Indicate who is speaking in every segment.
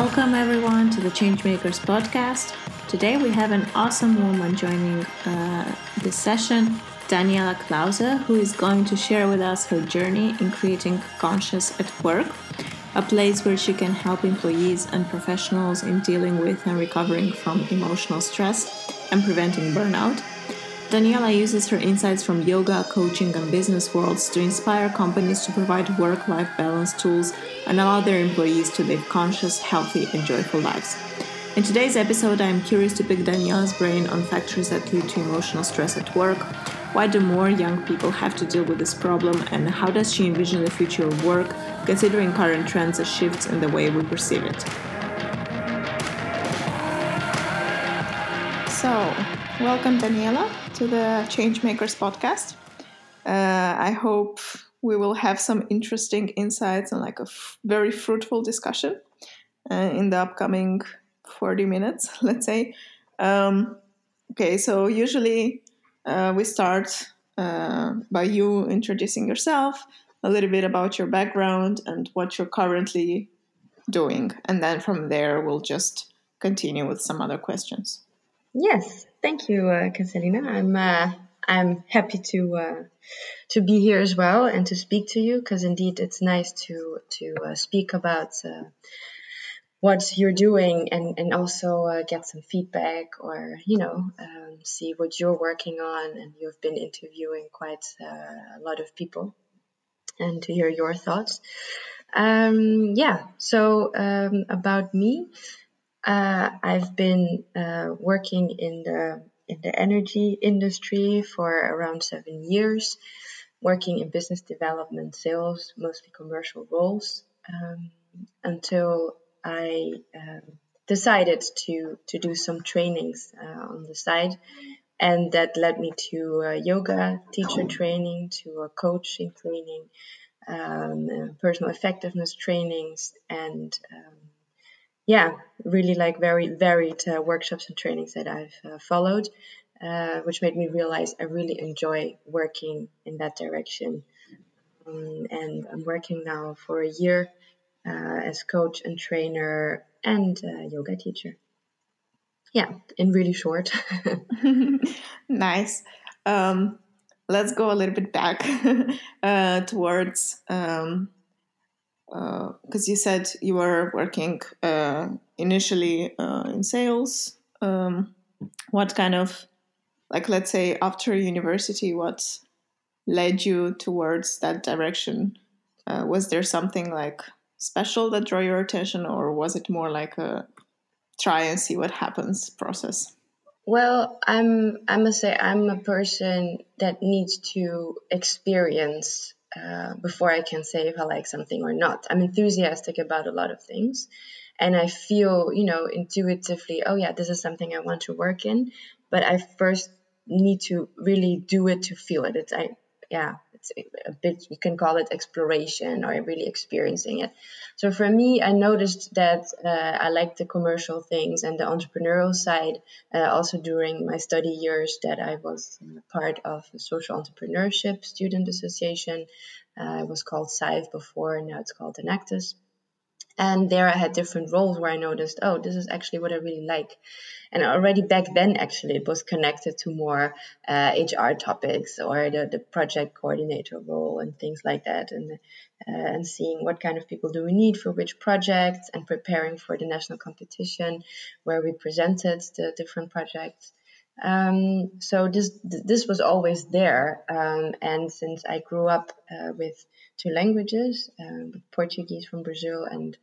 Speaker 1: Welcome, everyone, to the Changemakers podcast. Today, we have an awesome woman joining uh, this session, Daniela Klauser, who is going to share with us her journey in creating Conscious at Work, a place where she can help employees and professionals in dealing with and recovering from emotional stress and preventing burnout. Daniela uses her insights from yoga, coaching, and business worlds to inspire companies to provide work life balance tools and allow their employees to live conscious, healthy, and joyful lives. In today's episode, I am curious to pick Daniela's brain on factors that lead to emotional stress at work. Why do more young people have to deal with this problem, and how does she envision the future of work, considering current trends and shifts in the way we perceive it? So, welcome, Daniela, to the Changemakers podcast. Uh, I hope we will have some interesting insights and like a f- very fruitful discussion uh, in the upcoming 40 minutes, let's say. Um, okay, so usually uh, we start uh, by you introducing yourself, a little bit about your background and what you're currently doing. And then from there, we'll just continue with some other questions.
Speaker 2: Yes, thank you, uh. I'm uh, I'm happy to uh, to be here as well and to speak to you because indeed it's nice to to uh, speak about uh, what you're doing and and also uh, get some feedback or you know um, see what you're working on and you've been interviewing quite uh, a lot of people and to hear your thoughts. Um, yeah, so um, about me. Uh, I've been uh, working in the in the energy industry for around seven years, working in business development, sales, mostly commercial roles, um, until I um, decided to to do some trainings uh, on the side, and that led me to yoga teacher training, to a coaching training, um, personal effectiveness trainings, and um, yeah, really like very varied uh, workshops and trainings that I've uh, followed, uh, which made me realize I really enjoy working in that direction. Um, and I'm working now for a year uh, as coach and trainer and yoga teacher. Yeah, in really short.
Speaker 1: nice. Um, let's go a little bit back uh, towards um, because uh, you said you were working uh, initially uh, in sales. Um, what kind of, like, let's say after university, what led you towards that direction? Uh, was there something like special that drew your attention, or was it more like a try and see what happens process?
Speaker 2: Well, I'm I must say I'm a person that needs to experience uh, before I can say if I like something or not. I'm enthusiastic about a lot of things, and I feel, you know, intuitively, oh yeah, this is something I want to work in. But I first need to really do it to feel it. It's I, yeah, a bit you can call it exploration or really experiencing it. So for me i noticed that uh, i like the commercial things and the entrepreneurial side uh, also during my study years that i was part of the social entrepreneurship student association. Uh, it was called SIFE before now it's called enactus and there I had different roles where I noticed, oh, this is actually what I really like. And already back then, actually, it was connected to more uh, HR topics or the, the project coordinator role and things like that. And, uh, and seeing what kind of people do we need for which projects and preparing for the national competition where we presented the different projects. Um, so this this was always there, um, and since I grew up uh, with two languages, uh, Portuguese from Brazil and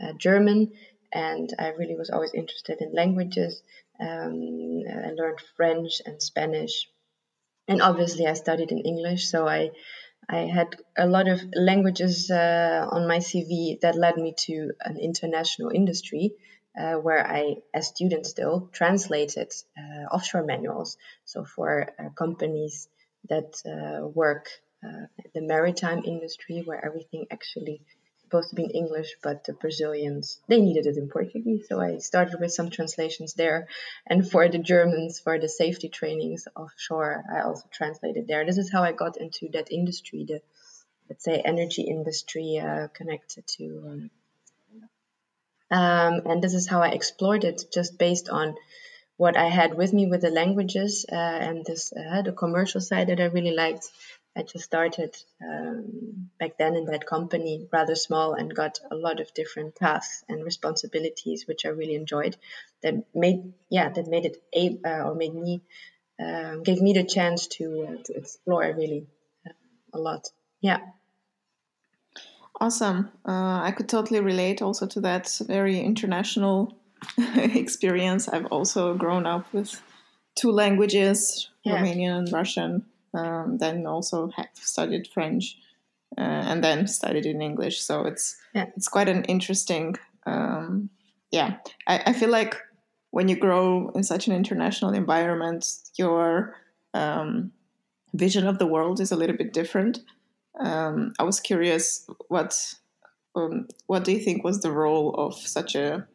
Speaker 2: uh, German, and I really was always interested in languages. Um, I learned French and Spanish, and obviously I studied in English, so I I had a lot of languages uh, on my CV that led me to an international industry uh, where I, as student still, translated uh, offshore manuals. So for uh, companies that uh, work uh, the maritime industry, where everything actually supposed to be in English, but the Brazilians they needed it in Portuguese. So I started with some translations there, and for the Germans for the safety trainings offshore, I also translated there. This is how I got into that industry, the let's say energy industry uh, connected to. Um, Um, and this is how I explored it, just based on what I had with me with the languages uh, and this uh, the commercial side that I really liked. I just started um, back then in that company, rather small, and got a lot of different tasks and responsibilities, which I really enjoyed. That made, yeah, that made it a uh, or made me um, gave me the chance to uh, to explore really uh, a lot. Yeah.
Speaker 1: Awesome. Uh, I could totally relate also to that very international experience. I've also grown up with two languages, yeah. Romanian and Russian. Um, then also studied French, uh, and then studied in English. So it's yeah. it's quite an interesting. Um, yeah, I, I, feel like when you grow in such an international environment, your um, vision of the world is a little bit different. Um, I was curious what um, what do you think was the role of such a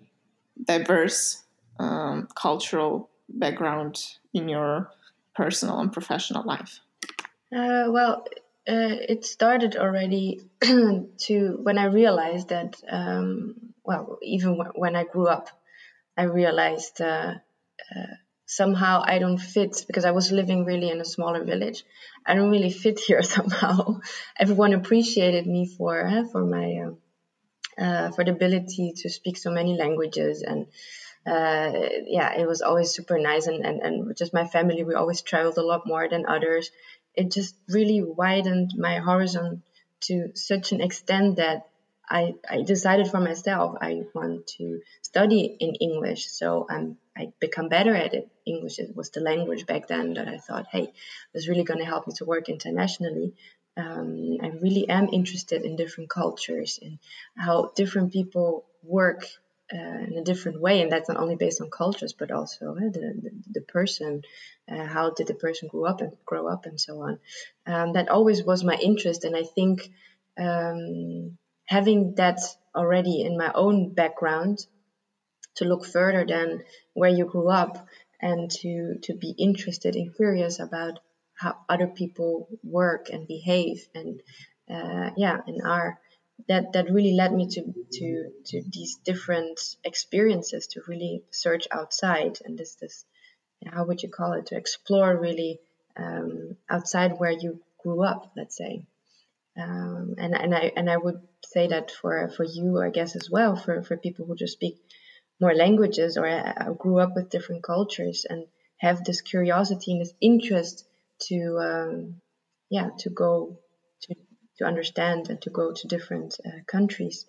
Speaker 1: diverse um, cultural background in your personal and professional life?
Speaker 2: Uh, well, uh, it started already to when I realized that. Um, well, even when I grew up, I realized uh, uh, somehow I don't fit because I was living really in a smaller village. I don't really fit here somehow. Everyone appreciated me for uh, for my um, uh, for the ability to speak so many languages and uh, yeah, it was always super nice. And, and, and just my family, we always traveled a lot more than others. It just really widened my horizon to such an extent that I, I decided for myself I want to study in English. So I'm I become better at it. English was the language back then that I thought, hey, this really going to help me to work internationally. Um, I really am interested in different cultures and how different people work uh, in a different way, and that's not only based on cultures, but also uh, the, the, the person, uh, how did the person grow up and grow up, and so on. Um, that always was my interest, and I think um, having that already in my own background to look further than where you grew up and to to be interested and curious about how other people work and behave and uh, yeah and are that that really led me to to to these different experiences to really search outside and this this how would you call it? To explore really um, outside where you grew up let's say. Um, and and I and I would say that for for you I guess as well for for people who just speak more languages or I, grew up with different cultures and have this curiosity and this interest to um, yeah to go to understand and to go to different uh, countries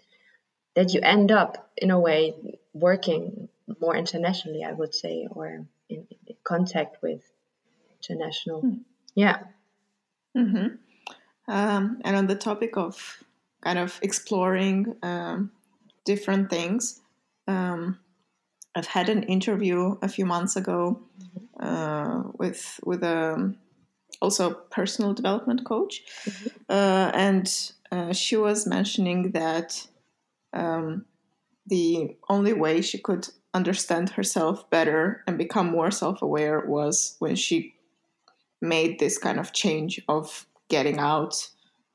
Speaker 2: that you end up in a way working more internationally i would say or in, in contact with international hmm. yeah
Speaker 1: mm-hmm. um, and on the topic of kind of exploring um, different things um, i've had an interview a few months ago mm-hmm. uh, with with a also personal development coach, mm-hmm. uh, and uh, she was mentioning that um, the only way she could understand herself better and become more self-aware was when she made this kind of change of getting out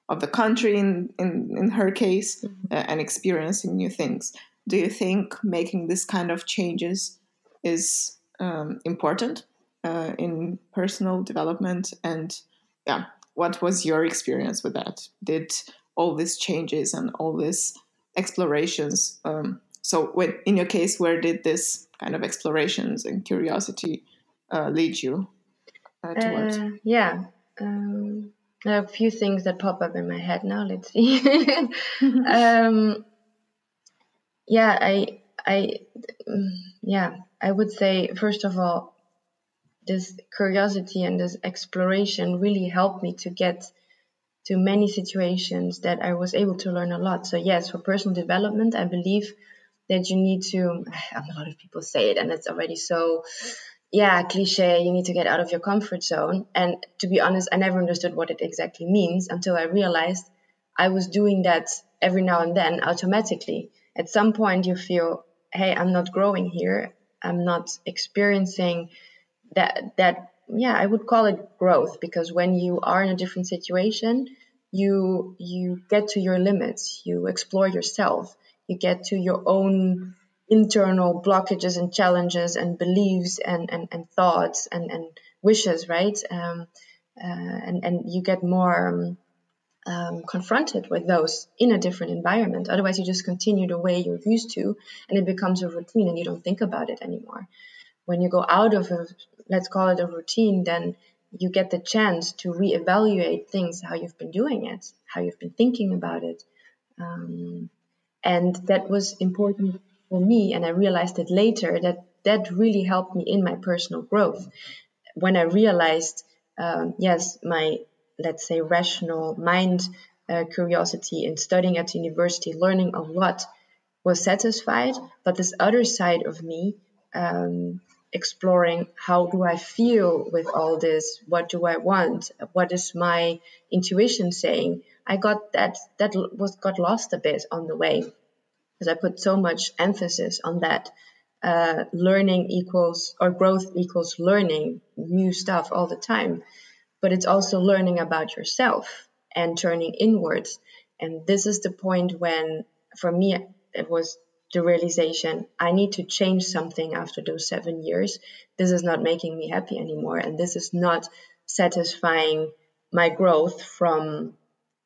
Speaker 1: of the country in in, in her case mm-hmm. uh, and experiencing new things do you think making this kind of changes is um, important uh, in personal development and yeah what was your experience with that? Did all these changes and all these explorations um, so when, in your case where did this kind of explorations and curiosity uh, lead you uh, towards?
Speaker 2: uh, yeah um, there are a few things that pop up in my head now let's see. Um, yeah i i mm, yeah i would say first of all this curiosity and this exploration really helped me to get to many situations that I was able to learn a lot. So yes, for personal development, I believe that you need to. A lot of people say it, and it's already so, yeah, cliche. You need to get out of your comfort zone. And to be honest, I never understood what it exactly means until I realized I was doing that every now and then automatically. At some point, you feel, hey, I'm not growing here. I'm not experiencing that that yeah i would call it growth because when you are in a different situation you you get to your limits you explore yourself you get to your own internal blockages and challenges and beliefs and, and, and thoughts and, and wishes, right? Um, uh, and, and you get more um, um, confronted with those in a different environment. Otherwise, you just continue the way you're used to, and it becomes a routine, and you don't think about it anymore. When you go out of a, let's call it a routine, then you get the chance to reevaluate things, how you've been doing it, how you've been thinking about it. Um, and that was important for me. And I realized it later that that really helped me in my personal growth. When I realized, um, yes, my, let's say, rational mind uh, curiosity in studying at university, learning a lot, was satisfied. But this other side of me, um, exploring how do I feel with all this? What do I want? What is my intuition saying? I got that that was got lost a bit on the way because I put so much emphasis on that. Uh, learning equals or growth equals learning new stuff all the time, but it's also learning about yourself and turning inwards. And this is the point when, for me, it was the realization I need to change something after those seven years. This is not making me happy anymore, and this is not satisfying my growth from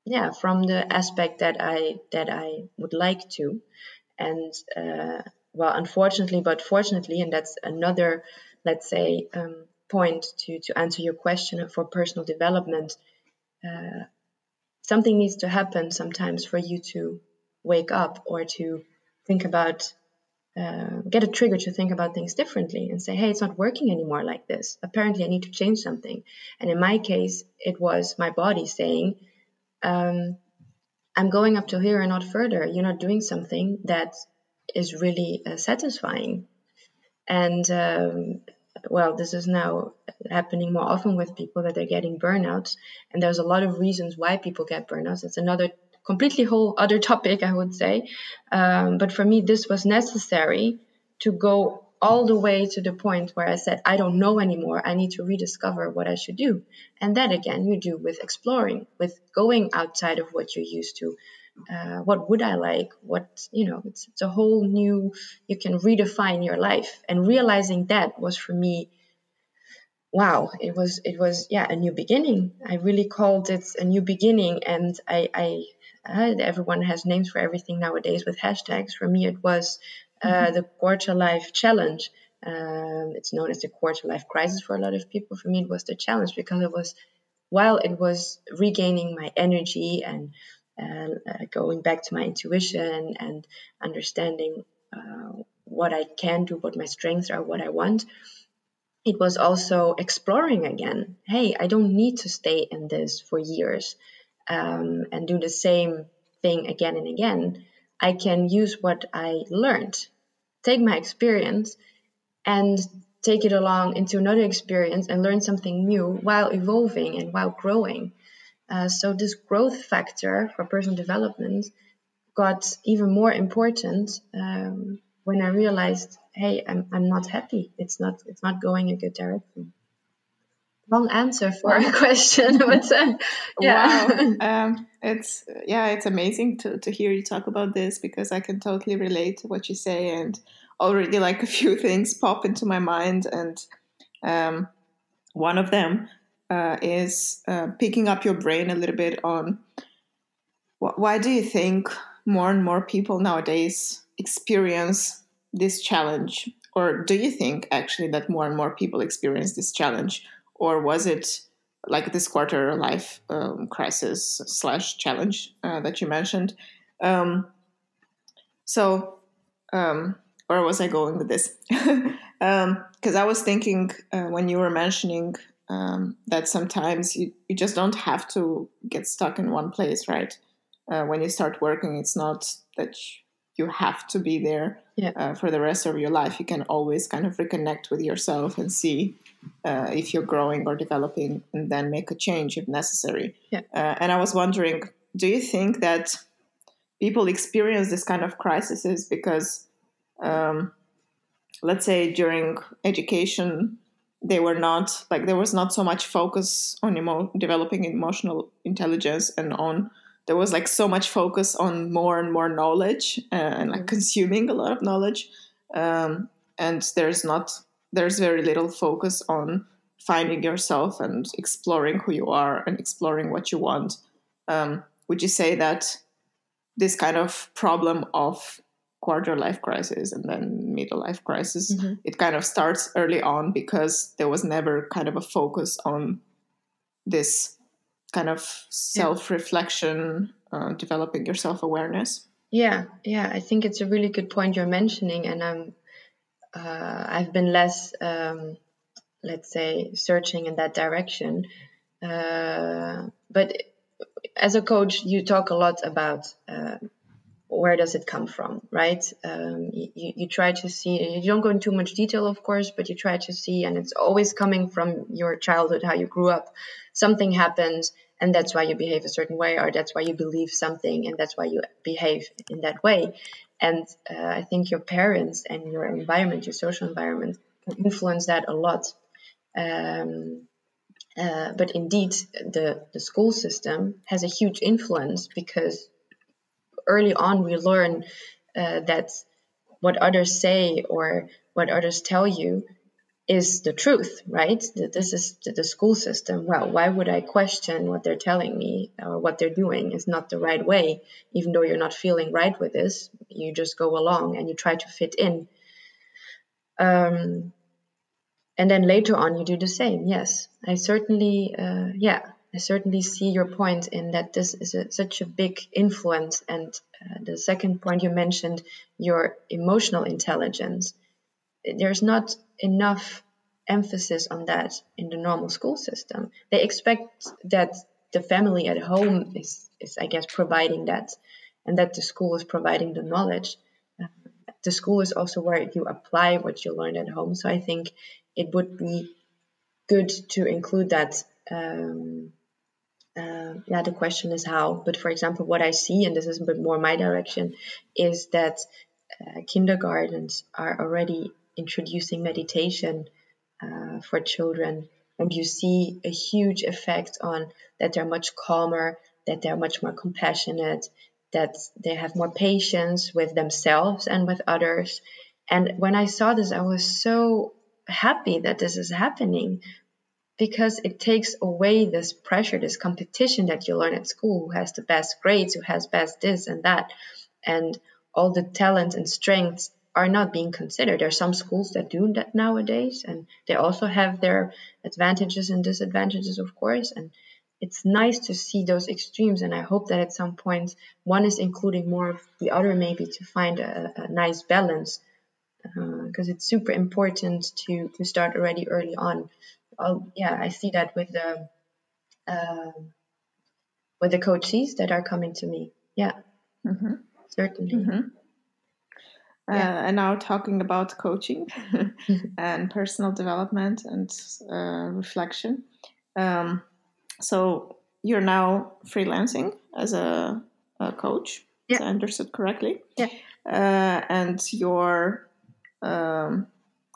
Speaker 2: yeah from the aspect that I that I would like to, and uh, well, unfortunately, but fortunately, and that's another let's say um, point to to answer your question for personal development. Uh, something needs to happen sometimes for you to wake up or to think about uh, get a trigger to think about things differently and say hey it's not working anymore like this. Apparently i need to change something. And in my case it was my body saying um, i'm going up to here and not further. You're not doing something that is really uh, satisfying. And um, well this is now happening more often with people that they're getting burnouts. And there's a lot of reasons why people get burnouts. It's another completely whole other topic, I would say. Um, but for me, this was necessary to go all the way to the point where I said, I don't know anymore. I need to rediscover what I should do. And that again, you do with exploring, with going outside of what you're used to. Uh, what would I like? What, you know, it's, it's a whole new, you can redefine your life. And realizing that was for me wow it was it was yeah a new beginning i really called it a new beginning and i i everyone has names for everything nowadays with hashtags. For me, it was uh, mm-hmm. the quarter life challenge. Um, it's known as the quarter life crisis for a lot of people. For me, it was the challenge because it was while it was regaining my energy and uh, uh going back to my intuition and understanding uh, what I can do, what my strengths are, what I want. It was also exploring again. Hey, I don't need to stay in this for years um, and do the same thing again and again, I can use what I learned, take my experience, and take it along into another experience and learn something new while evolving and while growing. Uh, so this growth factor for personal development got even more important um, when I realized, hey, I'm, I'm not happy. It's not it's not going a good direction long answer for a question but uh,
Speaker 1: yeah. Wow. um, it's yeah it's amazing to, to hear you talk about this because i can totally relate to what you say and already like a few things pop into my mind and um, one of them uh, is uh, picking up your brain a little bit on wh- why do you think more and more people nowadays experience this challenge? Or do you think actually that more and more people experience this challenge or was it like this quarter life um, crisis slash challenge uh, that you mentioned? Um, so, um, where was I going with this? Because um, I was thinking uh, when you were mentioning um, that sometimes you, you just don't have to get stuck in one place, right? Uh, when you start working, it's not that you have to be there yeah. uh, for the rest of your life. You can always kind of reconnect with yourself and see uh, if you're growing or developing, and then make a change if necessary. Yeah. Uh, and I was wondering, do you think that people experience this kind of crises because, um, let's say, during education, they were not like there was not so much focus on emo- developing emotional intelligence and on there was like so much focus on more and more knowledge uh, and like mm-hmm. consuming a lot of knowledge um, and there's not there's very little focus on finding yourself and exploring who you are and exploring what you want. Um, would you say that this kind of problem of quarter life crisis and then middle life crisis mm-hmm. it kind of starts early on because there was never kind of a focus on this kind of self-reflection uh, developing your self-awareness.
Speaker 2: Yeah yeah i think it's a really good point you're mentioning and i'm uh, i've been less um, let's say searching in that direction. Uh, but as a coach you talk a lot about uh, where does it come from, right? Um, you, you try to see, you don't go into too much detail, of course, but you try to see, and it's always coming from your childhood, how you grew up. Something happens, and that's why you behave a certain way, or that's why you believe something, and that's why you behave in that way. And uh, I think your parents and your environment, your social environment, influence that a lot. Um, uh, but indeed, the, the school system has a huge influence because early on we learn uh, that what others say or what others tell you is the truth, right? This is the school system. Well, why would I question what they're telling me or what they're doing is not the right way, even though you're not feeling right with this? You just go along and you try to fit in. Um, and then later on, you do the same. Yes, I certainly, uh, yeah, I certainly see your point in that this is a, such a big influence. And uh, the second point you mentioned, your emotional intelligence, there's not enough emphasis on that in the normal school system. They expect that the family at home is, is I guess, providing that, and that the school is providing the knowledge. Uh, the school is also where you apply what you learned at home. So I think it would be good to include that um, uh, yeah, the question is how. But for example, what I see, and this is a bit more my direction, is that uh, kindergartens are already introducing meditation uh, for children, and you see a huge effect on that they're much calmer, that they're much more compassionate, that they have more patience with themselves and with others. And when I saw this, I was so happy that this is happening because it takes away this pressure, this competition that you learn at school who has the best grades, who has best this and that. And all the talents and strengths are not being considered. There are some schools that do that nowadays, and they also have their advantages and disadvantages, of course. And it's nice to see those extremes, and I hope that at some point one is including more of the other, maybe to find a, a nice balance, because uh, it's super important to to start already early on oh yeah, I see that with the uh, with the coaches that are coming to me. Yeah, mm-hmm. certainly. Mm-hmm.
Speaker 1: Uh, yeah. and now talking about coaching and personal development and uh, reflection. Um, so you're now freelancing as a, a coach, yeah. I understood correctly.
Speaker 2: Yeah.
Speaker 1: Uh, and your um,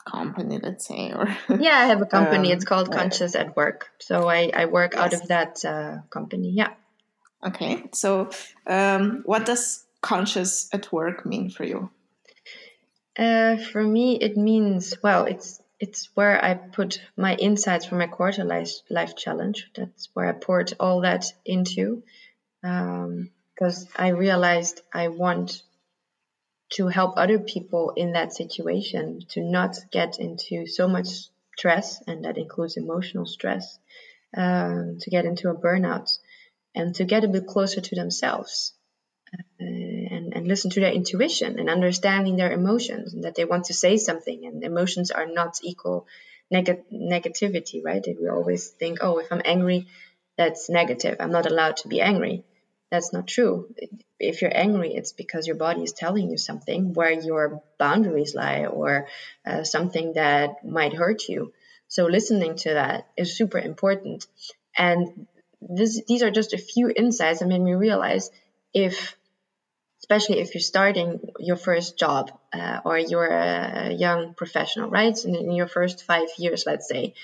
Speaker 1: company, let's say, or
Speaker 2: yeah, I have a company. Um, it's called Conscious at Work. So I I work yes. out of that uh, company. Yeah.
Speaker 1: Okay. So um, what does conscious at work mean for you?
Speaker 2: Uh, for me, it means well, it's it's where I put my insights from my quarter life life challenge. That's where I poured all that into, um because um, I realized I want to help other people in that situation to not get into so much stress, and that includes emotional stress, um, to get into a burnout, and to get a bit closer to themselves. Uh, and, and listen to their intuition and understanding their emotions and that they want to say something and emotions are not equal neg- negativity right we always think oh if i'm angry that's negative i'm not allowed to be angry that's not true. If you're angry, it's because your body is telling you something where your boundaries lie or uh, something that might hurt you. So listening to that is super important. And this, these are just a few insights. that made me realize if, especially if you're starting your first job uh, or you're a young professional, right? In, in your first five years, let's say,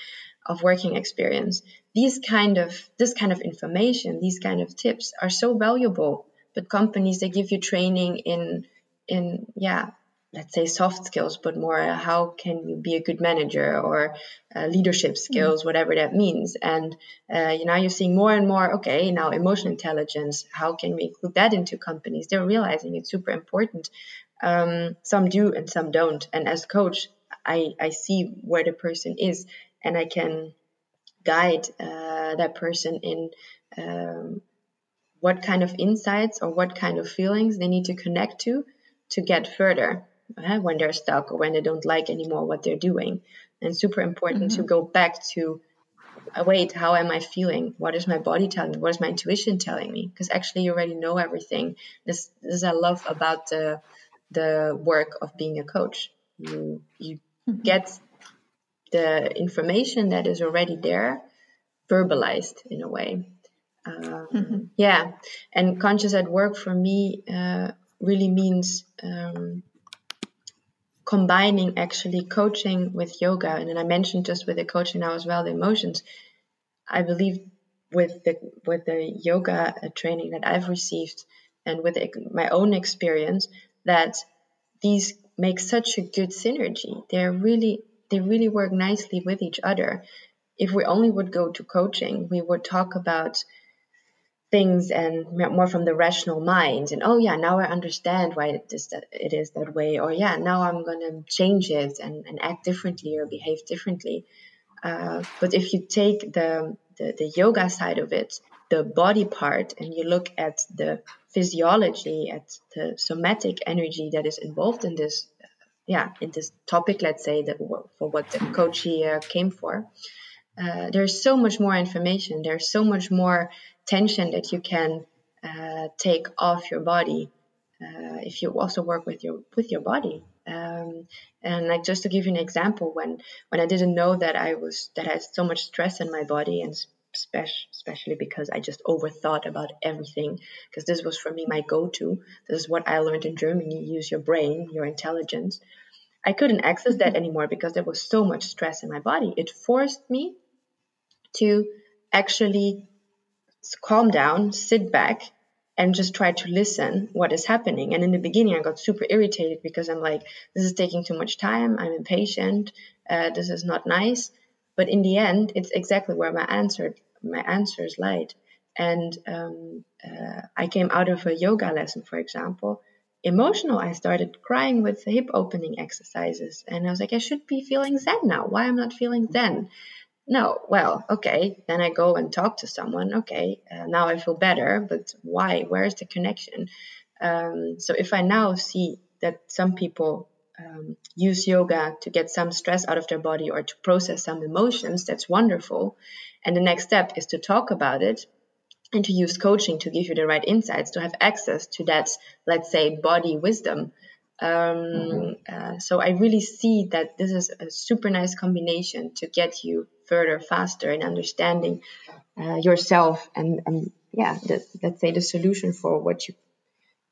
Speaker 2: of working experience these kind of this kind of information these kind of tips are so valuable but companies they give you training in in yeah let's say soft skills, but more uh, how can you be a good manager or uh, leadership mm-hmm. skills, mm-hmm. whatever that means. And uh, you know, you're seeing more and more. Okay, now emotional intelligence. How can we include that into companies? They're realizing it's super important. Um, some do and some don't. And as coach, I I see where the person is, and I can guide uh, that person in. Um, what kind of insights or what kind of feelings they need to connect to to get further uh, when they're stuck or when they don't like anymore what they're doing. And super important mm-hmm. to go back to uh, wait, how am I feeling? What is my body telling me? What is my intuition telling me? Because actually, you already know everything. This, this I love about the the work of being a coach. You you mm-hmm. get the information that is already there, verbalized in a way. Um, mm-hmm. Yeah, and conscious at work for me uh, really means um, combining actually coaching with yoga. And then I mentioned just with the coaching now as well, the emotions. I believe with the with the yoga uh, training that I've received and with my own experience that these make such a good synergy. They're really they really work nicely with each other. If we only would go to coaching, we would talk about things and more from the rational mind and oh yeah now i understand why it is that it is that way or yeah now i'm going to change it and, and act differently or behave differently. Uh, but if you take the, the the yoga side of it the body part and you look at the physiology at the somatic energy that is involved in this yeah in this topic let's say that for what the coach came for uh, there's so much more information. There's so much more tension that you can uh, take off your body uh, if you also work with your with your body. Um, and like just to give you an example, when when I didn't know that I was that I had so much stress in my body and especially because I just overthought about everything because this was for me my go-to. This is what I learned in Germany. Use your brain, your intelligence. I couldn't access that anymore because there was so much stress in my body. It forced me to actually calm down, sit back, and just try to listen what is happening. And in the beginning, I got super irritated because I'm like, this is taking too much time. I'm impatient. Uh, this is not nice. But in the end, it's exactly where my answer my answers lied. And um, uh, I came out of a yoga lesson, for example, emotional. I started crying with hip opening exercises, and I was like, I should be feeling zen now. Why I'm not feeling zen? No, well, okay. Then I go and talk to someone. Okay, uh, now I feel better, but why? Where's the connection? Um, so if I now see that some people um, use yoga to get some stress out of their body or to process some emotions, that's wonderful. And the next step is to talk about it and to use coaching to give you the right insights, to have access to that, let's say, body wisdom um, uh, so I really see that this is a super nice combination to get you further faster in understanding uh, yourself and, and yeah, the, let's say the solution for what you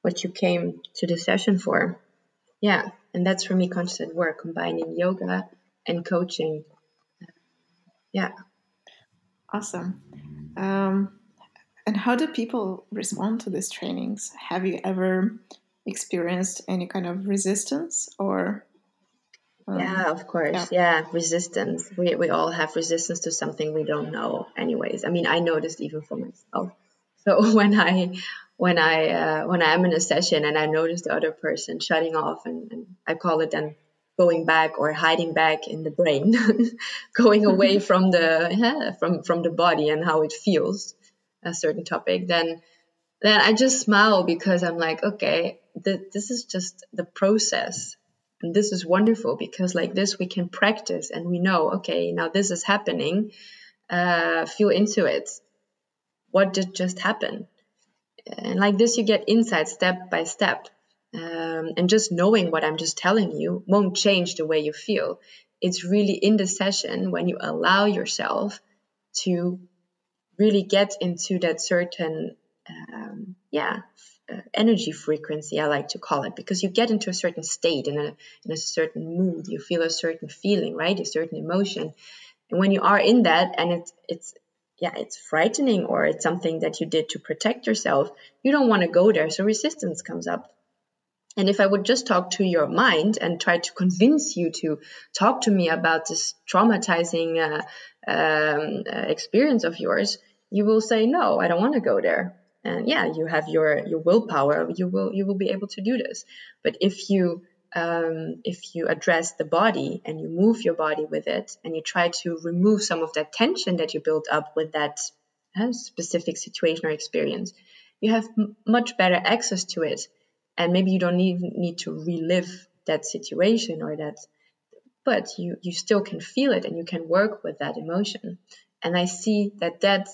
Speaker 2: what you came to the session for. Yeah, and that's for me conscious at work, combining yoga and coaching. Yeah.
Speaker 1: Awesome. Um, and how do people respond to these trainings? Have you ever experienced any kind of resistance or
Speaker 2: um, yeah of course yeah. yeah. resistance we, we all have resistance to something we don't know anyways i mean i noticed even for myself so when i when i uh, when i'm in a session and i notice the other person shutting off and, and i call it then going back or hiding back in the brain going away from the yeah, from from the body and how it feels a certain topic then then i just smile because i'm like okay this is just the process and this is wonderful because like this we can practice and we know okay now this is happening uh, feel into it. What did just happen? And like this you get insight step by step. Um, and just knowing what i'm just telling you won't change the way you feel. It's really in the session when you allow yourself to really get into that certain um, yeah energy frequency i like to call it because you get into a certain state in a in a certain mood. You feel a certain feeling right? A certain emotion. And when you are in that and it's it's yeah it's frightening or it's something that you did to protect yourself you don't want to go there. So resistance comes up. And if I would just talk to your mind and try to convince you to talk to me about this traumatizing uh, um, uh, experience of yours, you will say, "No, I don't want to go there." And yeah, you have your your willpower. You will you will be able to do this. But if you um, if you address the body and you move your body with it, and you try to remove some of that tension that you built up with that uh, specific situation or experience, you have m- much better access to it and maybe you don't even need to relive that situation or that but you you still can feel it and you can work with that emotion and i see that that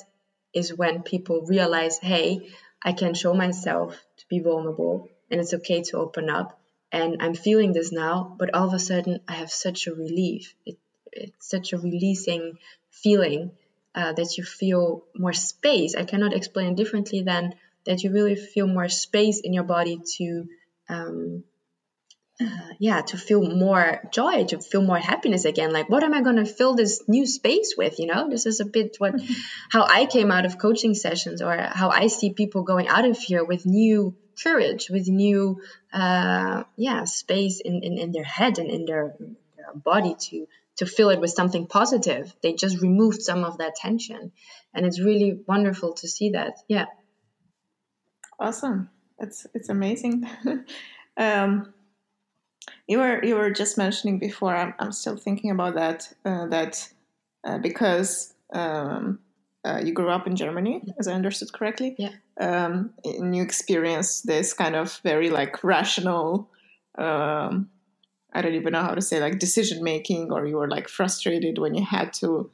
Speaker 2: is when people realize hey i can show myself to be vulnerable and it's okay to open up. And i'm feeling this now but all of a sudden i have such a relief. It, it's such a releasing feeling uh, that you feel more space. I cannot explain it differently than that you really feel more space in your body to um, uh, yeah to feel more joy to feel more happiness again like what am i going to fill this new space with you know this is a bit what mm-hmm. how i came out of coaching sessions or how i see people going out of here with new courage with new uh, yeah space in, in in their head and in their, their body to to fill it with something positive they just removed some of that tension and it's really wonderful to see that yeah
Speaker 1: Awesome. It's it's amazing. um, you were you were just mentioning before. I'm I'm still thinking about that. Uh, that uh, because um, uh, you grew up in Germany, as I understood correctly.
Speaker 2: Yeah.
Speaker 1: Um, and you experienced this kind of very like rational. Um, I don't even know how to say like decision making, or you were like frustrated when you had to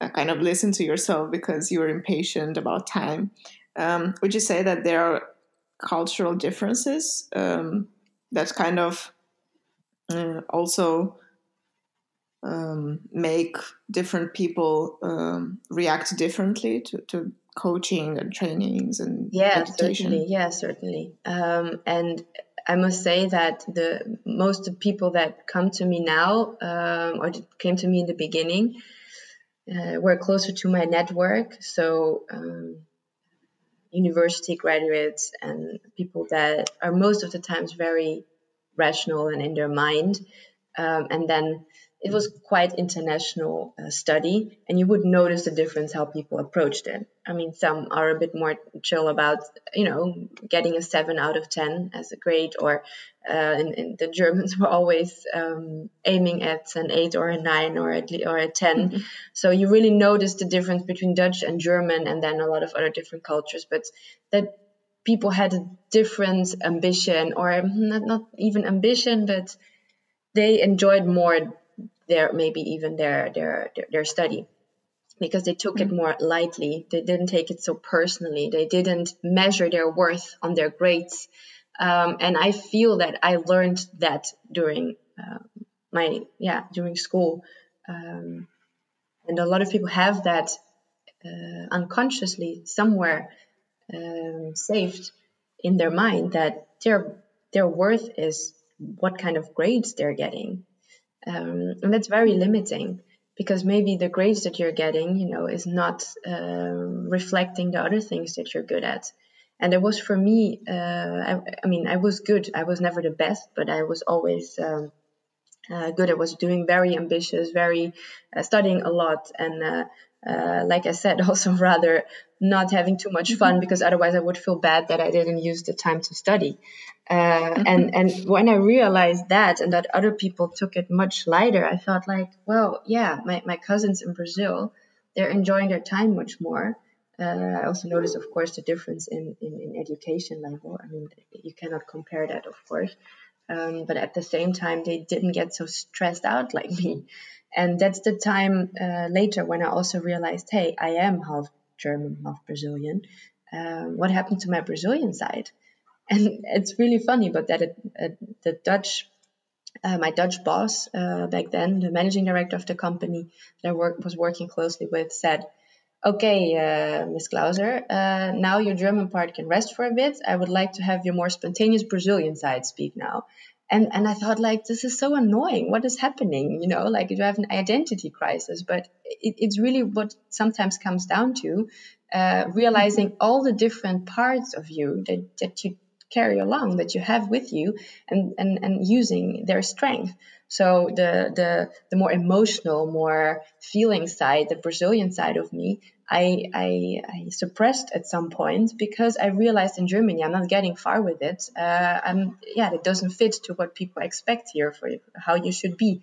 Speaker 1: uh, kind of listen to yourself because you were impatient about time. Um, would you say that there are cultural differences um, that kind of uh, also um, make different people um, react differently to, to, coaching and trainings and
Speaker 2: yeah education? certainly yeah certainly. Um, and I must say that the most of people that come to me now um, or came to me in the beginning uh, were closer to my network. So um, university graduates and people that are most of the times very rational and in their mind. Um, and then it was quite international uh, study and you would notice the difference how people approached it i mean some are a bit more chill about you know getting a 7 out of 10 as a grade or uh, and, and, the germans were always um, aiming at an 8 or a 9 or at or a 10 mm-hmm. so you really notice the difference between dutch and german and then a lot of other different cultures but that people had a different ambition or not, not even ambition but they enjoyed more their maybe even their their their, their study because they took it mm. more lightly. They didn't take it so personally. They didn't measure their worth on their grades. Um, and i feel that i learned that during uh, my yeah during school. Um, and a lot of people have that uh, unconsciously somewhere um, saved in their mind that their their worth is what kind of grades they're getting um, and that's very limiting because maybe the grades that you're getting, you know, is not um, reflecting the other things that you're good at. And it was for me, uh, I, I, mean, I was good. I was never the best, but I was always um, uh, good. I was doing very ambitious, very uh, studying a lot, and uh, uh, like I said, also rather not having too much fun mm-hmm. because otherwise I would feel bad that I didn't use the time to study. Uh, mm-hmm. and and when I realized that and that other people took it much lighter, I felt like, well, yeah, my, my cousins in Brazil, they're enjoying their time much more. Uh, I also noticed, of course, the difference in, in, in, education level. I mean, you cannot compare that, of course. Um, but at the same time, they didn't get so stressed out like me. And that's the time uh, later when I also realized, hey, I am half German, half Brazilian. Um, what happened to my Brazilian side? And it's really funny, but that it, uh, the Dutch, uh, my Dutch boss uh, back then, the managing director of the company that I work, was working closely with, said, Okay, uh, Miss Klauser, uh, now your German part can rest for a bit. I would like to have your more spontaneous Brazilian side speak now and and I thought like this is so annoying. What is happening? You know, like you have an identity crisis, but it, it's really what sometimes comes down to uh, realizing all the different parts of you that that you carry along that you have with you and and, and using their strength so the the the more emotional more feeling side the brazilian side of me I, I, I suppressed at some point because I realized in Germany I'm not getting far with it. Uh, I'm yeah, it doesn't fit to what people expect here for how you should be.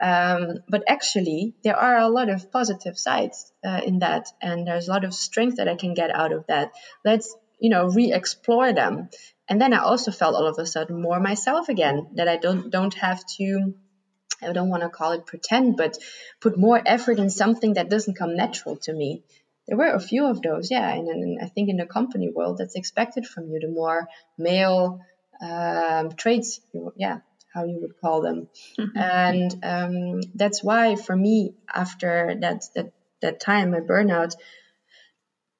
Speaker 2: Um, but actually, there are a lot of positive sides uh, in that, and there's a lot of strength that I can get out of that. Let's you know re-explore them, and then I also felt all of a sudden more myself again. That I don't don't have to. I don't want to call it pretend, but put more effort in something that doesn't come natural to me. There were a few of those, yeah, and, and I think in the company world that's expected from you. The more male um, traits, yeah, how you would call them. Mm-hmm. And um, that's why, for me, after that that that time, my burnout,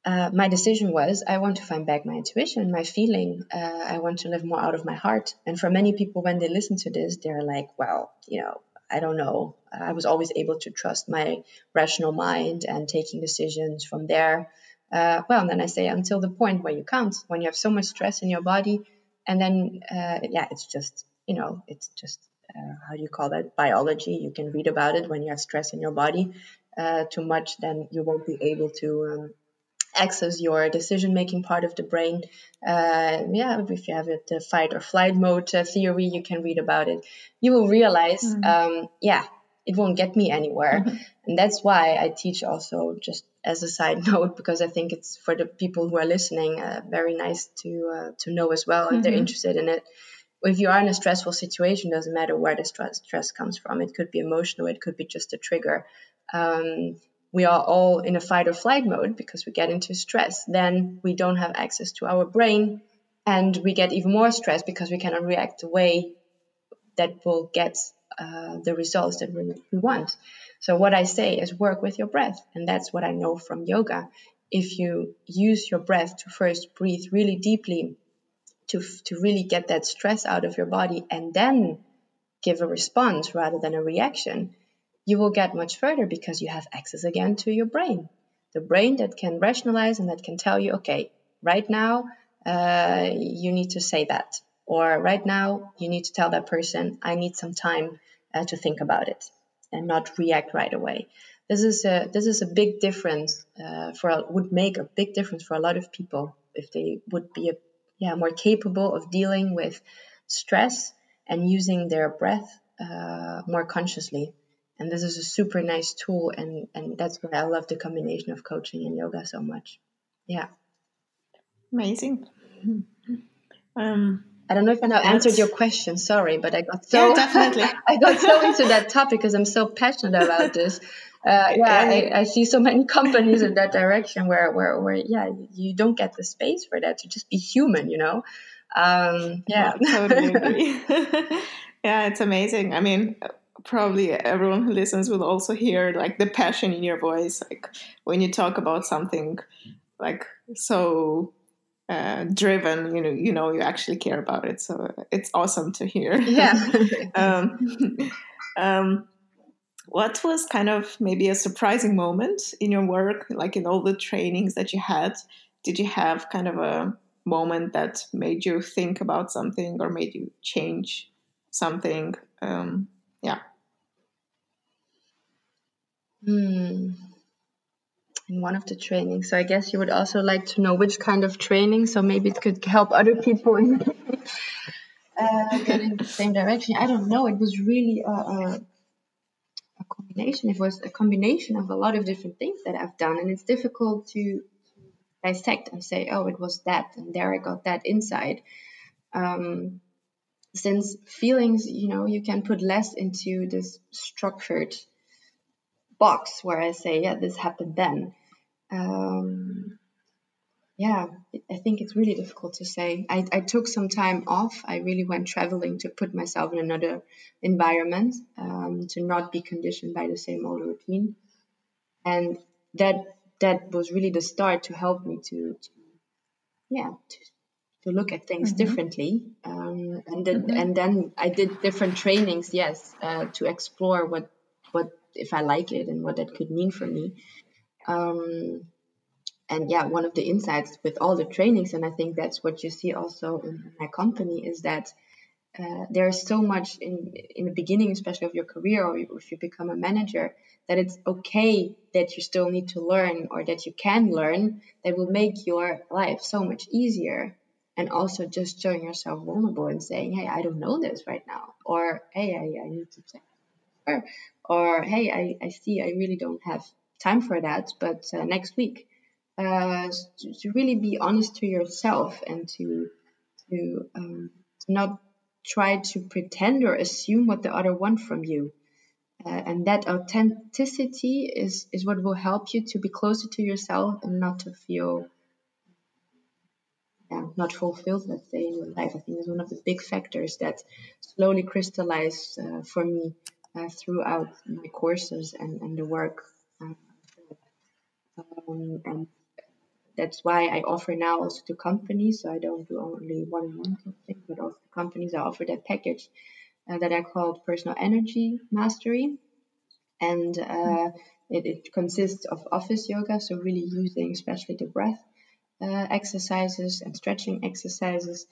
Speaker 2: uh, my decision was I want to find back my intuition, my feeling. Uh, I want to live more out of my heart. And for many people, when they listen to this, they're like, well, you know, I don't know. I was always able to trust my rational mind and taking decisions from there. Uh, well, and then I say until the point where you can't, when you have so much stress in your body, and then uh, yeah, it's just you know, it's just uh, how do you call that biology? You can read about it when you have stress in your body uh, too much, then you won't be able to um, access your decision making part of the brain. Uh, yeah, if you have it, the fight or flight mode uh, theory, you can read about it. You will realize, mm-hmm. um, yeah, it won't get me anywhere. Mm-hmm. And that's why I teach also just as a side note, because I think it's for the people who are listening, uh, very nice to uh, to know as well if mm-hmm. they're interested in it if you are in a stressful situation, doesn't matter where the stress, stress comes from. It could be emotional, it could be just a trigger. Um, we are all in a fight or flight mode because we get into stress. Then we don't have access to our brain, and we get even more stress because we cannot react the way that will get uh, the results that we, we want. So, what I say is work with your breath, and that's what I know from yoga. If you use your breath to first breathe really deeply to, to really get that stress out of your body and then give a response rather than a reaction, you will get much further because you have access again to your brain. The brain that can rationalize and that can tell you, okay, right now uh, you need to say that. Or right now you need to tell that person, I need some time uh, to think about it and not react right away. This is a this is a big difference uh, for would make a big difference for a lot of people if they would be a yeah more capable of dealing with stress and using their breath uh, more consciously and this is a super nice tool and and that's why i love the combination of coaching and yoga so much yeah
Speaker 1: amazing um,
Speaker 2: I don't know if I now answered your question. Sorry, but I got so
Speaker 1: yeah, definitely.
Speaker 2: I got so into that topic because I'm so passionate about this uh, yeah, I, I, see so many companies in that direction where, where, where, yeah, you don't get the space for that to just be human, you know? Um, yeah.
Speaker 1: yeah totally yeah, it's amazing. I mean, probably everyone who listens will also hear like the passion in your voice, like when you talk about something like so uh, driven, you know, you know, you actually care about it. So it's awesome to hear.
Speaker 2: Yeah.
Speaker 1: um, um, what was kind of maybe a surprising moment in your work, like in all the trainings that you had? Did you have kind of a moment that made you think about something or made you change something? Um, yeah.
Speaker 2: Hmm. In one of the trainings. So I guess you would also like to know which kind of training. So maybe it could help other people in uh, get in the same direction. I don't know. It was really a, a combination. It was a combination of a lot of different things that I've done, and it's difficult to dissect and say, oh, it was that, and there I got that insight. Um, since feelings, you know, you can put less into this structured box where I say, yeah, this happened then. Um, yeah, I think it's really difficult to say. I, I took some time off. I really went traveling to put myself in another environment, um, to not be conditioned by the same old routine, and that that was really the start to help me to, to yeah, to, to look at things mm-hmm. differently. Um, and then mm-hmm. and then I did different trainings, yes, uh, to explore what if I like it and what that could mean for me. Um, and yeah, one of the insights with all the trainings, and I think that's what you see also in my company, is that uh, there's so much in in the beginning, especially of your career, or if you become a manager, that it's okay that you still need to learn or that you can learn that will make your life so much easier. And also just showing yourself vulnerable and saying, "Hey, I don't know this right now," or "Hey, I, I need to check," or, or "Hey, I, I see I really don't have time for that, but uh, next week." Uh, to, to, really be honest to yourself and to to, um, to not try to pretend or assume what the other want from you. Uh, and that authenticity is, is what will help you to be closer to yourself and not to feel yeah, not fulfilled, let's say, in your life. I think is one of the big factors that slowly crystallized uh, for me uh, throughout my courses and, and the work. Um, and that's why I offer now also to companies. So I don't do only one-on-one coaching, but also companies. I offer that package uh, that I called Personal Energy Mastery, and uh, it, it, consists of office yoga. So really using especially the breath uh, exercises and stretching exercises.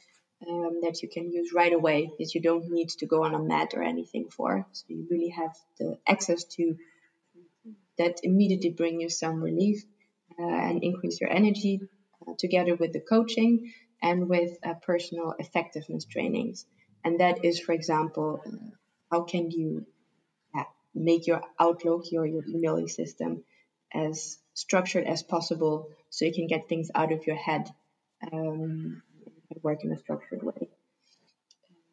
Speaker 2: Um, that you can use right away that you don't need to go on a mat or anything for. So you really have the access to that immediately bring you some relief uh, and increase your energy uh, together with the coaching and with uh, personal effectiveness trainings. And that is, for example, how can you make your Outlook, your, your emailing system, as structured as possible so you can get things out of your head um, and work in a structured way.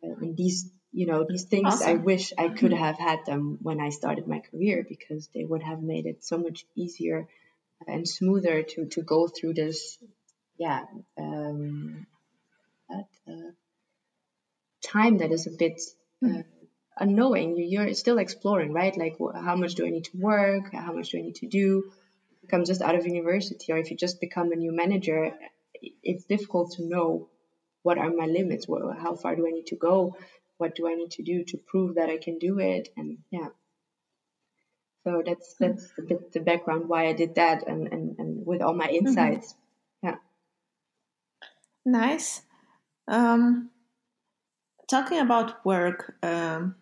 Speaker 2: and these, you know, these things, awesome. I wish I could mm-hmm. have had them when I started my career because they would have made it so much easier and smoother to to go through this yeah um, that, uh, time that is a bit uh, unknowing you're still exploring right like how much do i need to work how much do i need to do come just out of university or if you just become a new manager it's difficult to know what are my limits how far do i need to go what do i need to do to prove that i can do it and yeah so that's that's a bit the background why I did that and, and, and with all my mm-hmm. insights. Mm-hmm. Yeah.
Speaker 1: Nice. Um, talking about work, um,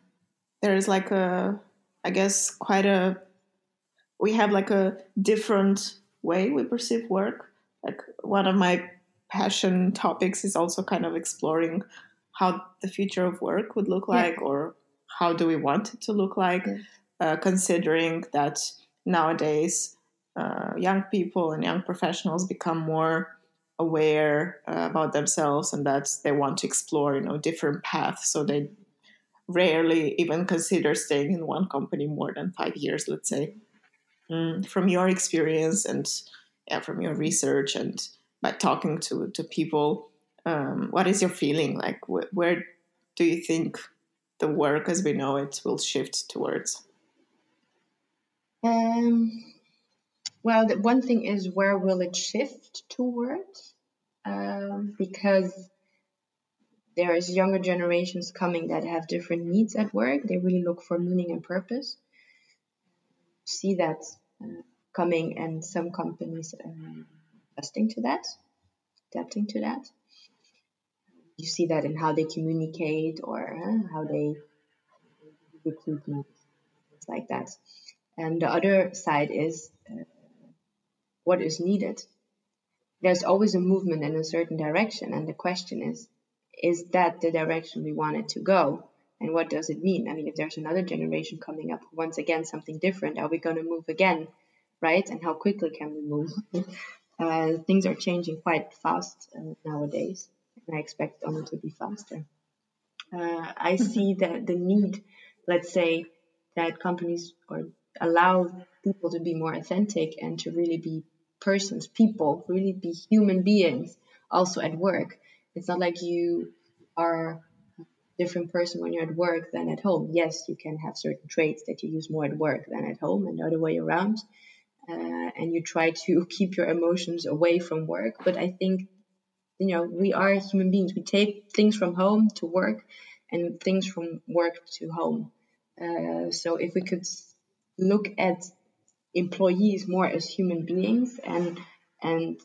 Speaker 1: there is like a, I guess, quite a, we have like a different way we perceive work. Like one of my passion topics is also kind of exploring how the future of work would look like yeah. or how do we want it to look like. Yeah. Uh, considering that nowadays uh, young people and young professionals become more aware uh, about themselves and that they want to explore you know different paths so they rarely even consider staying in one company more than five years let's say mm, from your experience and yeah, from your research and by talking to, to people um, what is your feeling like wh- where do you think the work as we know it will shift towards
Speaker 2: um, well, the one thing is where will it shift towards? Um, because there is younger generations coming that have different needs at work. They really look for meaning and purpose. See that uh, coming, and some companies um, adjusting to that, adapting to that. You see that in how they communicate or uh, how they recruit, things like that. And the other side is uh, what is needed. There's always a movement in a certain direction, and the question is, is that the direction we want it to go? And what does it mean? I mean, if there's another generation coming up, once again, something different, are we going to move again? Right? And how quickly can we move? uh, things are changing quite fast uh, nowadays, and I expect them to be faster. Uh, I mm-hmm. see that the need, let's say, that companies or allow people to be more authentic and to really be persons, people, really be human beings also at work. It's not like you are a different person when you're at work than at home. Yes, you can have certain traits that you use more at work than at home and the other way around. Uh, and you try to keep your emotions away from work. But I think, you know, we are human beings. We take things from home to work and things from work to home. Uh, so if we could look at employees more as human beings and and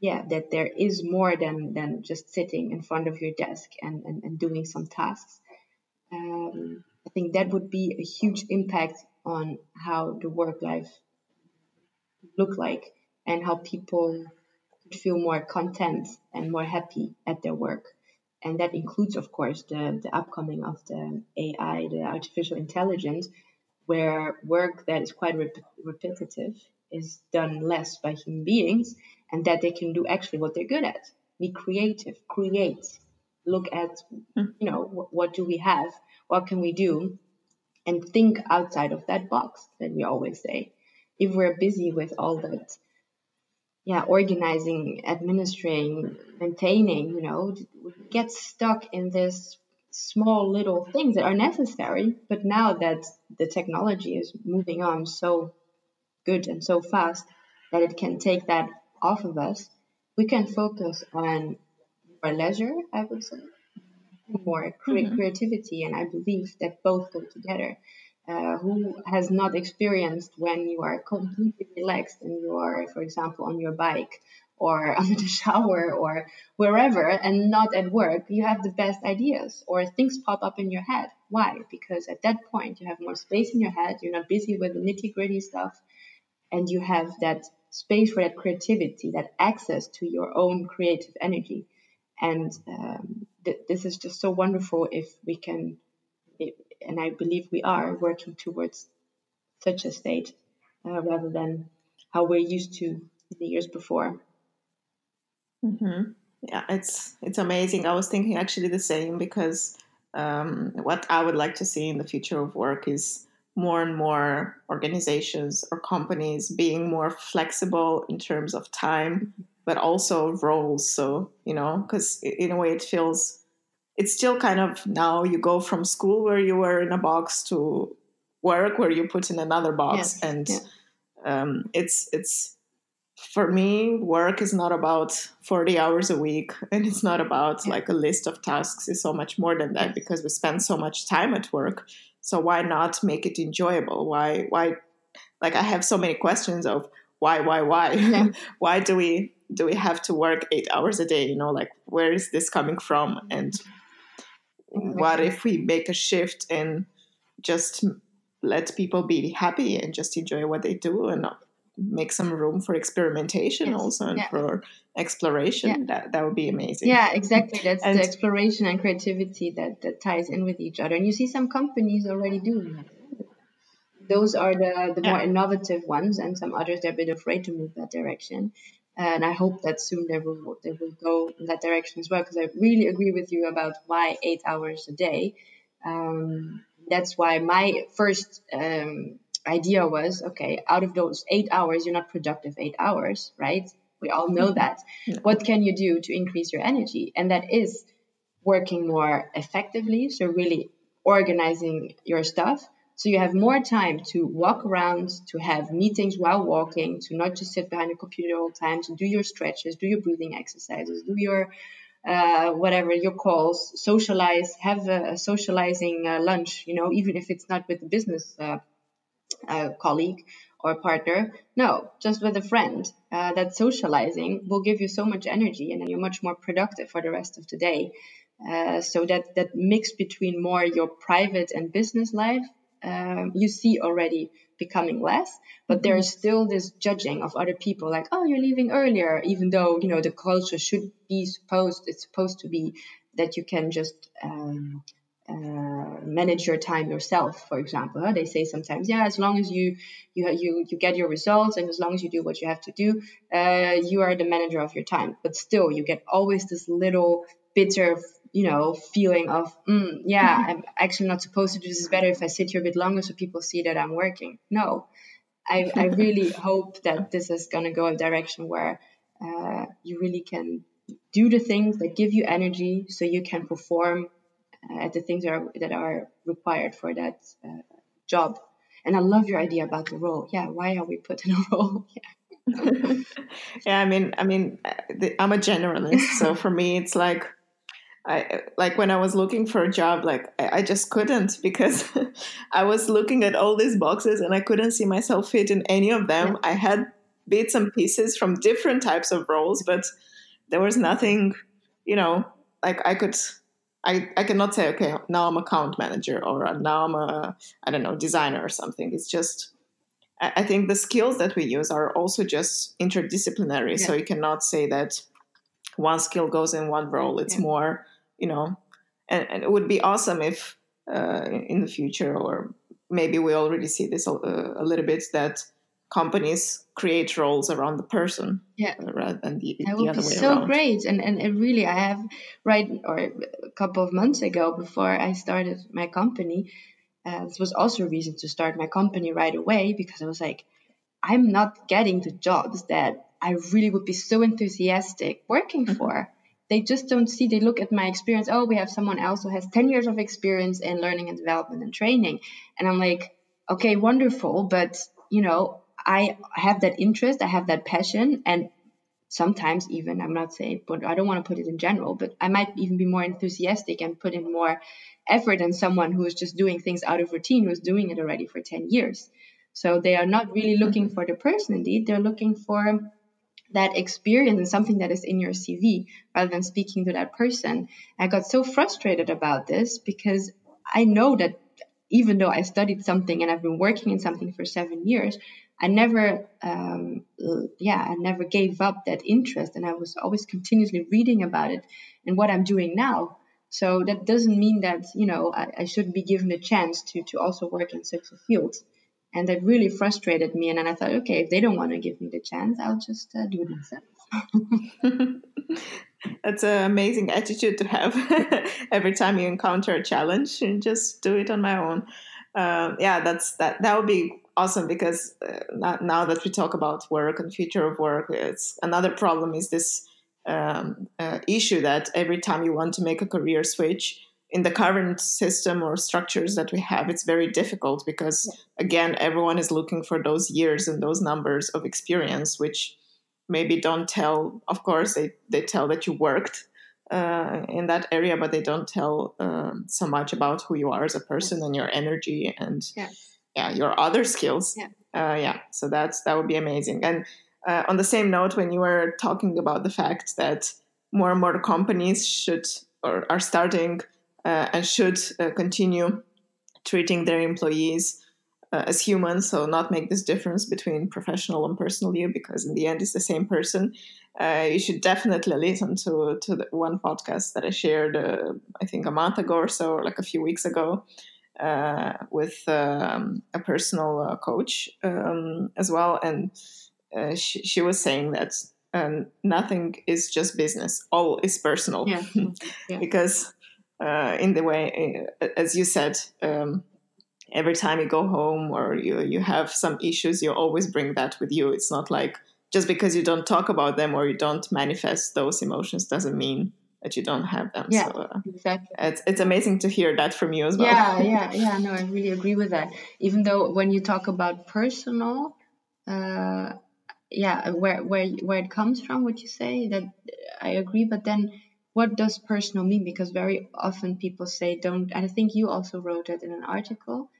Speaker 2: yeah that there is more than than just sitting in front of your desk and and, and doing some tasks um, i think that would be a huge impact on how the work life look like and how people could feel more content and more happy at their work and that includes of course the, the upcoming of the ai the artificial intelligence where work that is quite rep- repetitive is done less by human beings and that they can do actually what they're good at be creative create look at hmm. you know what, what do we have what can we do and think outside of that box that we always say if we're busy with all that yeah organizing administering maintaining you know get stuck in this small little things that are necessary but now that the technology is moving on so good and so fast that it can take that off of us we can focus on our leisure i would say more cre- mm-hmm. creativity and i believe that both go together uh, who has not experienced when you are completely relaxed and you are, for example, on your bike or under the shower or wherever and not at work, you have the best ideas or things pop up in your head. Why? Because at that point, you have more space in your head, you're not busy with the nitty gritty stuff, and you have that space for that creativity, that access to your own creative energy. And um, th- this is just so wonderful if we can and I believe we are working towards such a state uh, rather than how we're used to in the years before.
Speaker 1: Mm-hmm. Yeah, it's it's amazing. I was thinking actually the same because um, what I would like to see in the future of work is more and more organizations or companies being more flexible in terms of time, but also roles. So you know, because in a way it feels it's still kind of now you go from school where you were in a box to work where you put in another box yes. and yeah. um, it's it's for me work is not about 40 hours a week and it's not about yeah. like a list of tasks it's so much more than that because we spend so much time at work so why not make it enjoyable why why like i have so many questions of why why why yeah. why do we do we have to work eight hours a day you know like where is this coming from and Mm-hmm. what if we make a shift and just let people be happy and just enjoy what they do and make some room for experimentation yes. also and yeah. for exploration yeah. that that would be amazing
Speaker 2: yeah exactly that's and the exploration and creativity that that ties in with each other and you see some companies already doing that those are the the yeah. more innovative ones and some others they're a bit afraid to move that direction and I hope that soon they will they will go in that direction as well because I really agree with you about why eight hours a day. Um, that's why my first um, idea was okay. Out of those eight hours, you're not productive eight hours, right? We all know that. Yeah. What can you do to increase your energy? And that is working more effectively. So really organizing your stuff so you have more time to walk around, to have meetings while walking, to not just sit behind a computer all the time, to do your stretches, do your breathing exercises, do your uh, whatever your calls, socialize, have a, a socializing uh, lunch. You know, even if it's not with a business uh, uh colleague or partner, no, just with a friend. Uh, that socializing will give you so much energy, and then you're much more productive for the rest of the day. Uh, so that that mix between more your private and business life um, you see already becoming less but mm-hmm. there's still this judging of other people like oh you're leaving earlier even though you know the culture should be supposed it's supposed to be that you can just um, uh, manage your time yourself for example they say sometimes yeah as long as you you you you get your results and as long as you do what you have to do uh, you are the manager of your time but still you get always this little bitter you know, feeling of, mm, yeah, mm-hmm. I'm actually not supposed to do this. better if I sit here a bit longer so people see that I'm working. No, I, I really hope that this is going to go a direction where uh, you really can do the things that give you energy so you can perform uh, at the things that are, that are required for that uh, job. And I love your idea about the role. Yeah, why are we put in a role?
Speaker 1: yeah. yeah, I mean, I mean, uh, I'm a generalist, so for me, it's like I like when I was looking for a job, like I, I just couldn't because I was looking at all these boxes and I couldn't see myself fit in any of them. I had bits and pieces from different types of roles, but there was nothing, you know, like I could I, I cannot say okay now I'm account manager or uh, now I'm a I don't know designer or something. It's just I, I think the skills that we use are also just interdisciplinary. Yeah. So you cannot say that one skill goes in one role. It's yeah. more you know, and, and, it would be awesome if uh, in the future or maybe we already see this a, a little bit that companies create roles around the person
Speaker 2: yeah
Speaker 1: uh, rather than the,
Speaker 2: that
Speaker 1: the
Speaker 2: would be so
Speaker 1: around.
Speaker 2: great and, and it really i have right or a couple of months ago before i started my company uh, this was also a reason to start my company right away because i was like i'm not getting the jobs that i really would be so enthusiastic working mm-hmm. for they just don't see they look at my experience oh we have someone else who has 10 years of experience in learning and development and training and i'm like okay wonderful but you know I have that interest, I have that passion, and sometimes even I'm not saying, but I don't want to put it in general, but I might even be more enthusiastic and put in more effort than someone who is just doing things out of routine, who's doing it already for 10 years. So they are not really looking mm-hmm. for the person, indeed, they're looking for that experience and something that is in your CV rather than speaking to that person. I got so frustrated about this because I know that even though I studied something and I've been working in something for seven years, I never, um, yeah, I never gave up that interest, and I was always continuously reading about it and what I'm doing now. So that doesn't mean that you know I, I shouldn't be given a chance to to also work in such a field, and that really frustrated me. And then I thought, okay, if they don't want to give me the chance, I'll just uh, do it myself.
Speaker 1: That's an amazing attitude to have. Every time you encounter a challenge, and just do it on my own. Um, yeah, that's that. That would be awesome because uh, now that we talk about work and future of work, it's another problem is this um, uh, issue that every time you want to make a career switch in the current system or structures that we have, it's very difficult because yeah. again, everyone is looking for those years and those numbers of experience, which maybe don't tell. Of course, they they tell that you worked uh, in that area, but they don't tell um, so much about who you are as a person and your energy and
Speaker 2: yeah,
Speaker 1: yeah your other skills.
Speaker 2: Yeah,
Speaker 1: uh, yeah. So that's that would be amazing. And uh, on the same note, when you were talking about the fact that more and more companies should or are starting and should uh, continue treating their employees uh, as humans, so not make this difference between professional and personal you, because in the end, it's the same person. Uh, you should definitely listen to to the one podcast that I shared, uh, I think a month ago or so, or like a few weeks ago, uh, with um, a personal uh, coach um, as well, and uh, she, she was saying that um, nothing is just business; all is personal.
Speaker 2: Yeah.
Speaker 1: yeah. because in the way, as you said. Um, every time you go home or you you have some issues you always bring that with you. It's not like just because you don't talk about them or you don't manifest those emotions doesn't mean that you don't have them.
Speaker 2: Yeah so, uh, exactly.
Speaker 1: it's, it's amazing to hear that from you as well.
Speaker 2: Yeah yeah yeah no i really agree with that. Even though when you talk about personal uh yeah where where where it comes from what you say that i agree but then what does personal mean because very often people say don't and i think you also wrote it in an article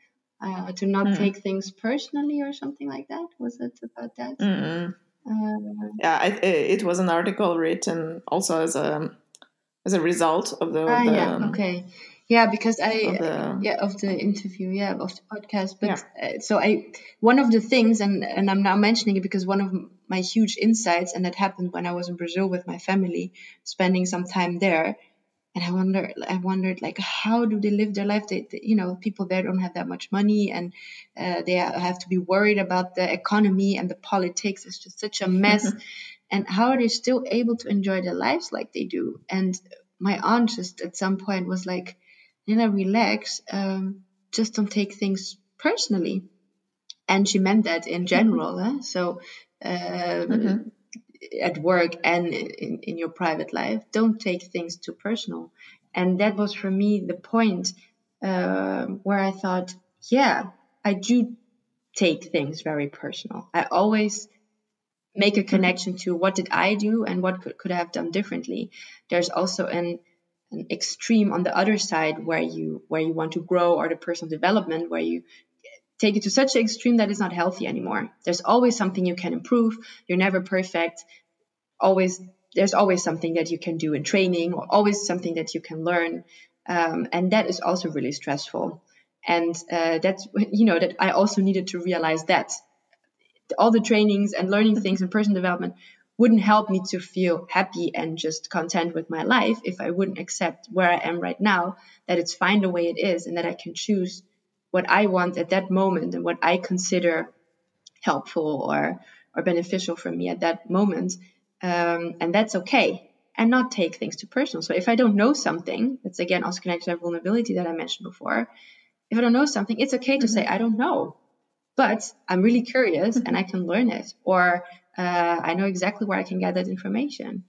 Speaker 2: uh, to not mm. take things personally or something like that. Was it about that?
Speaker 1: Mm-hmm. Uh, yeah, I, it was an article written also as a as a result of the.
Speaker 2: Ah, the yeah. Okay. Yeah, because I of the, yeah of the interview, yeah, of the podcast. But yeah. uh, so I one of the things, and and I'm now mentioning it because one of my huge insights, and that happened when I was in Brazil with my family, spending some time there and I wonder, I wondered, like, how do they live their life? They, they you know, people there don't have that much money, and uh, they have to be worried about the economy and the politics. It's just such a mess. Mm-hmm. and how are they still able to enjoy their lives like they do? And my aunt just at some point was like, Nina, relax. Um, just don't take things personally. And she meant that in general. Mm-hmm. Eh? So. Uh, mm-hmm at work and in, in your private life don't take things too personal and that was for me the point uh, where i thought yeah i do take things very personal i always make a connection to what did i do and what could, could i have done differently there's also an an extreme on the other side where you where you want to grow or the personal development where you take it to such an extreme that it's not healthy anymore. There's always something you can improve. You're never perfect. Always, there's always something that you can do in training, or always something that you can learn, um, and that is also really stressful. And uh, that's you know that I also needed to realize that all the trainings and learning things and personal development wouldn't help me to feel happy and just content with my life if I wouldn't accept where I am right now, that it's fine the way it is, and that I can choose what I want at that moment and what I consider helpful or or beneficial for me at that moment, um, and that's okay. And not take things too personal. So if I don't know something, that's again also connected to that vulnerability that I mentioned before. If I don't know something, it's okay to say I don't know, but I'm really curious and I can learn it, or I know exactly where I can get that information.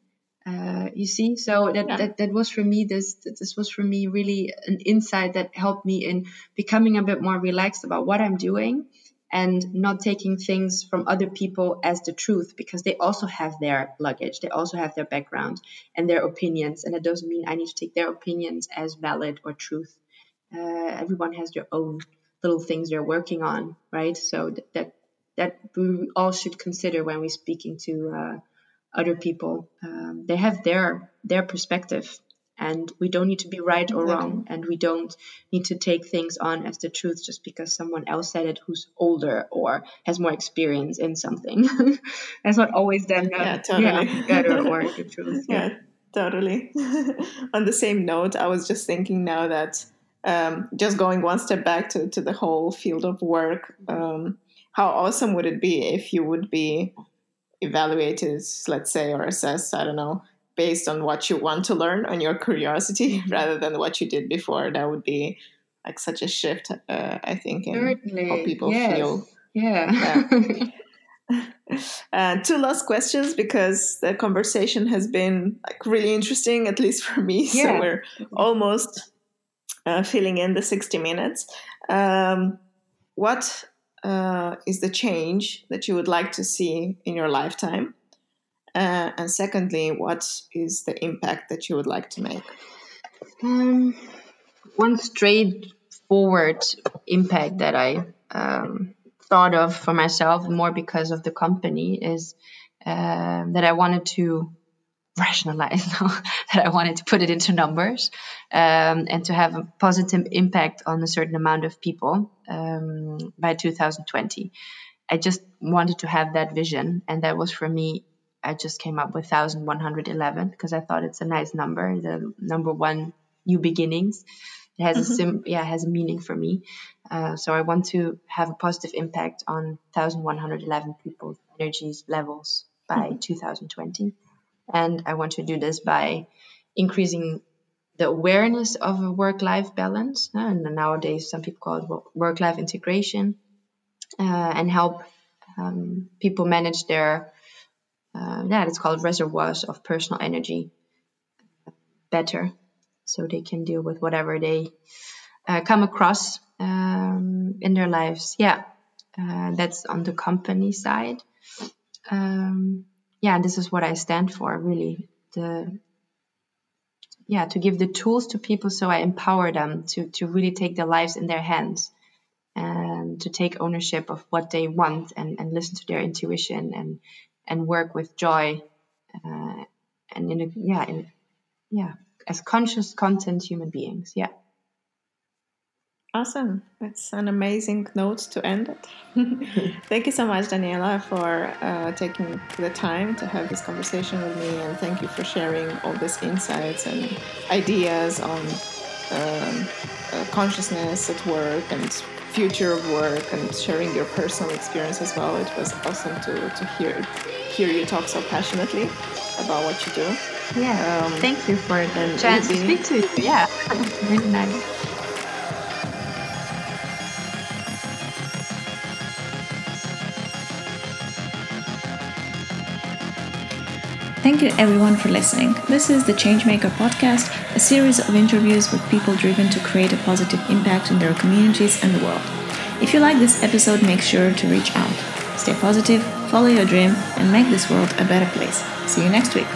Speaker 2: Uh, you see, so that, yeah. that that was for me this this was for me really an insight that helped me in becoming a bit more relaxed about what I'm doing and not taking things from other people as the truth because they also have their luggage, they also have their background and their opinions, and it doesn't mean I need to take their opinions as valid or truth. Uh, everyone has their own little things they're working on, right? So that, that that we all should consider when we're speaking to uh, other people. Um, they have their their perspective, and we don't need to be right or wrong, and we don't need to take things on as the truth just because someone else said it who's older or has more experience in something. That's not always then uh, yeah, totally. yeah, better or the truth.
Speaker 1: yeah. yeah totally. On the same note, I was just thinking now that um, just going one step back to, to the whole field of work, um, how awesome would it be if you would be evaluated, let's say, or assessed, I don't know, based on what you want to learn and your curiosity rather than what you did before? That would be like such a shift, uh, I think, in Certainly. how people yes. feel.
Speaker 2: Yeah.
Speaker 1: yeah. And two last questions because the conversation has been like really interesting, at least for me. Yeah. So we're almost uh, filling in the 60 minutes. Um, what uh, is the change that you would like to see in your lifetime? Uh, and secondly, what is the impact that you would like to make?
Speaker 2: Um, one straightforward impact that I um, thought of for myself, more because of the company, is uh, that I wanted to rationalize that I wanted to put it into numbers um, and to have a positive impact on a certain amount of people um, by 2020. I just wanted to have that vision, and that was for me. I just came up with 1111 because I thought it's a nice number, the number one new beginnings. It has mm-hmm. a sim- yeah, has a meaning for me. Uh, so I want to have a positive impact on 1111 people's energies levels by mm-hmm. 2020. And I want to do this by increasing the awareness of a work life balance. And nowadays, some people call it work life integration uh, and help um, people manage their, uh, yeah, it's called reservoirs of personal energy better so they can deal with whatever they uh, come across um, in their lives. Yeah, uh, that's on the company side. Um, yeah, this is what I stand for, really. The yeah, to give the tools to people so I empower them to to really take their lives in their hands and to take ownership of what they want and, and listen to their intuition and and work with joy uh, and in a yeah in yeah as conscious content human beings yeah
Speaker 1: Awesome. That's an amazing note to end it. thank you so much, Daniela, for uh, taking the time to have this conversation with me. And thank you for sharing all these insights and ideas on um, uh, consciousness at work and future of work and sharing your personal experience as well. It was awesome to, to hear, hear you talk so passionately about what you do.
Speaker 2: Yeah. Um, thank you for the chance to speak to you. Yeah. really nice.
Speaker 3: Thank you everyone for listening. This is the Changemaker podcast, a series of interviews with people driven to create a positive impact in their communities and the world. If you like this episode, make sure to reach out. Stay positive, follow your dream, and make this world a better place. See you next week.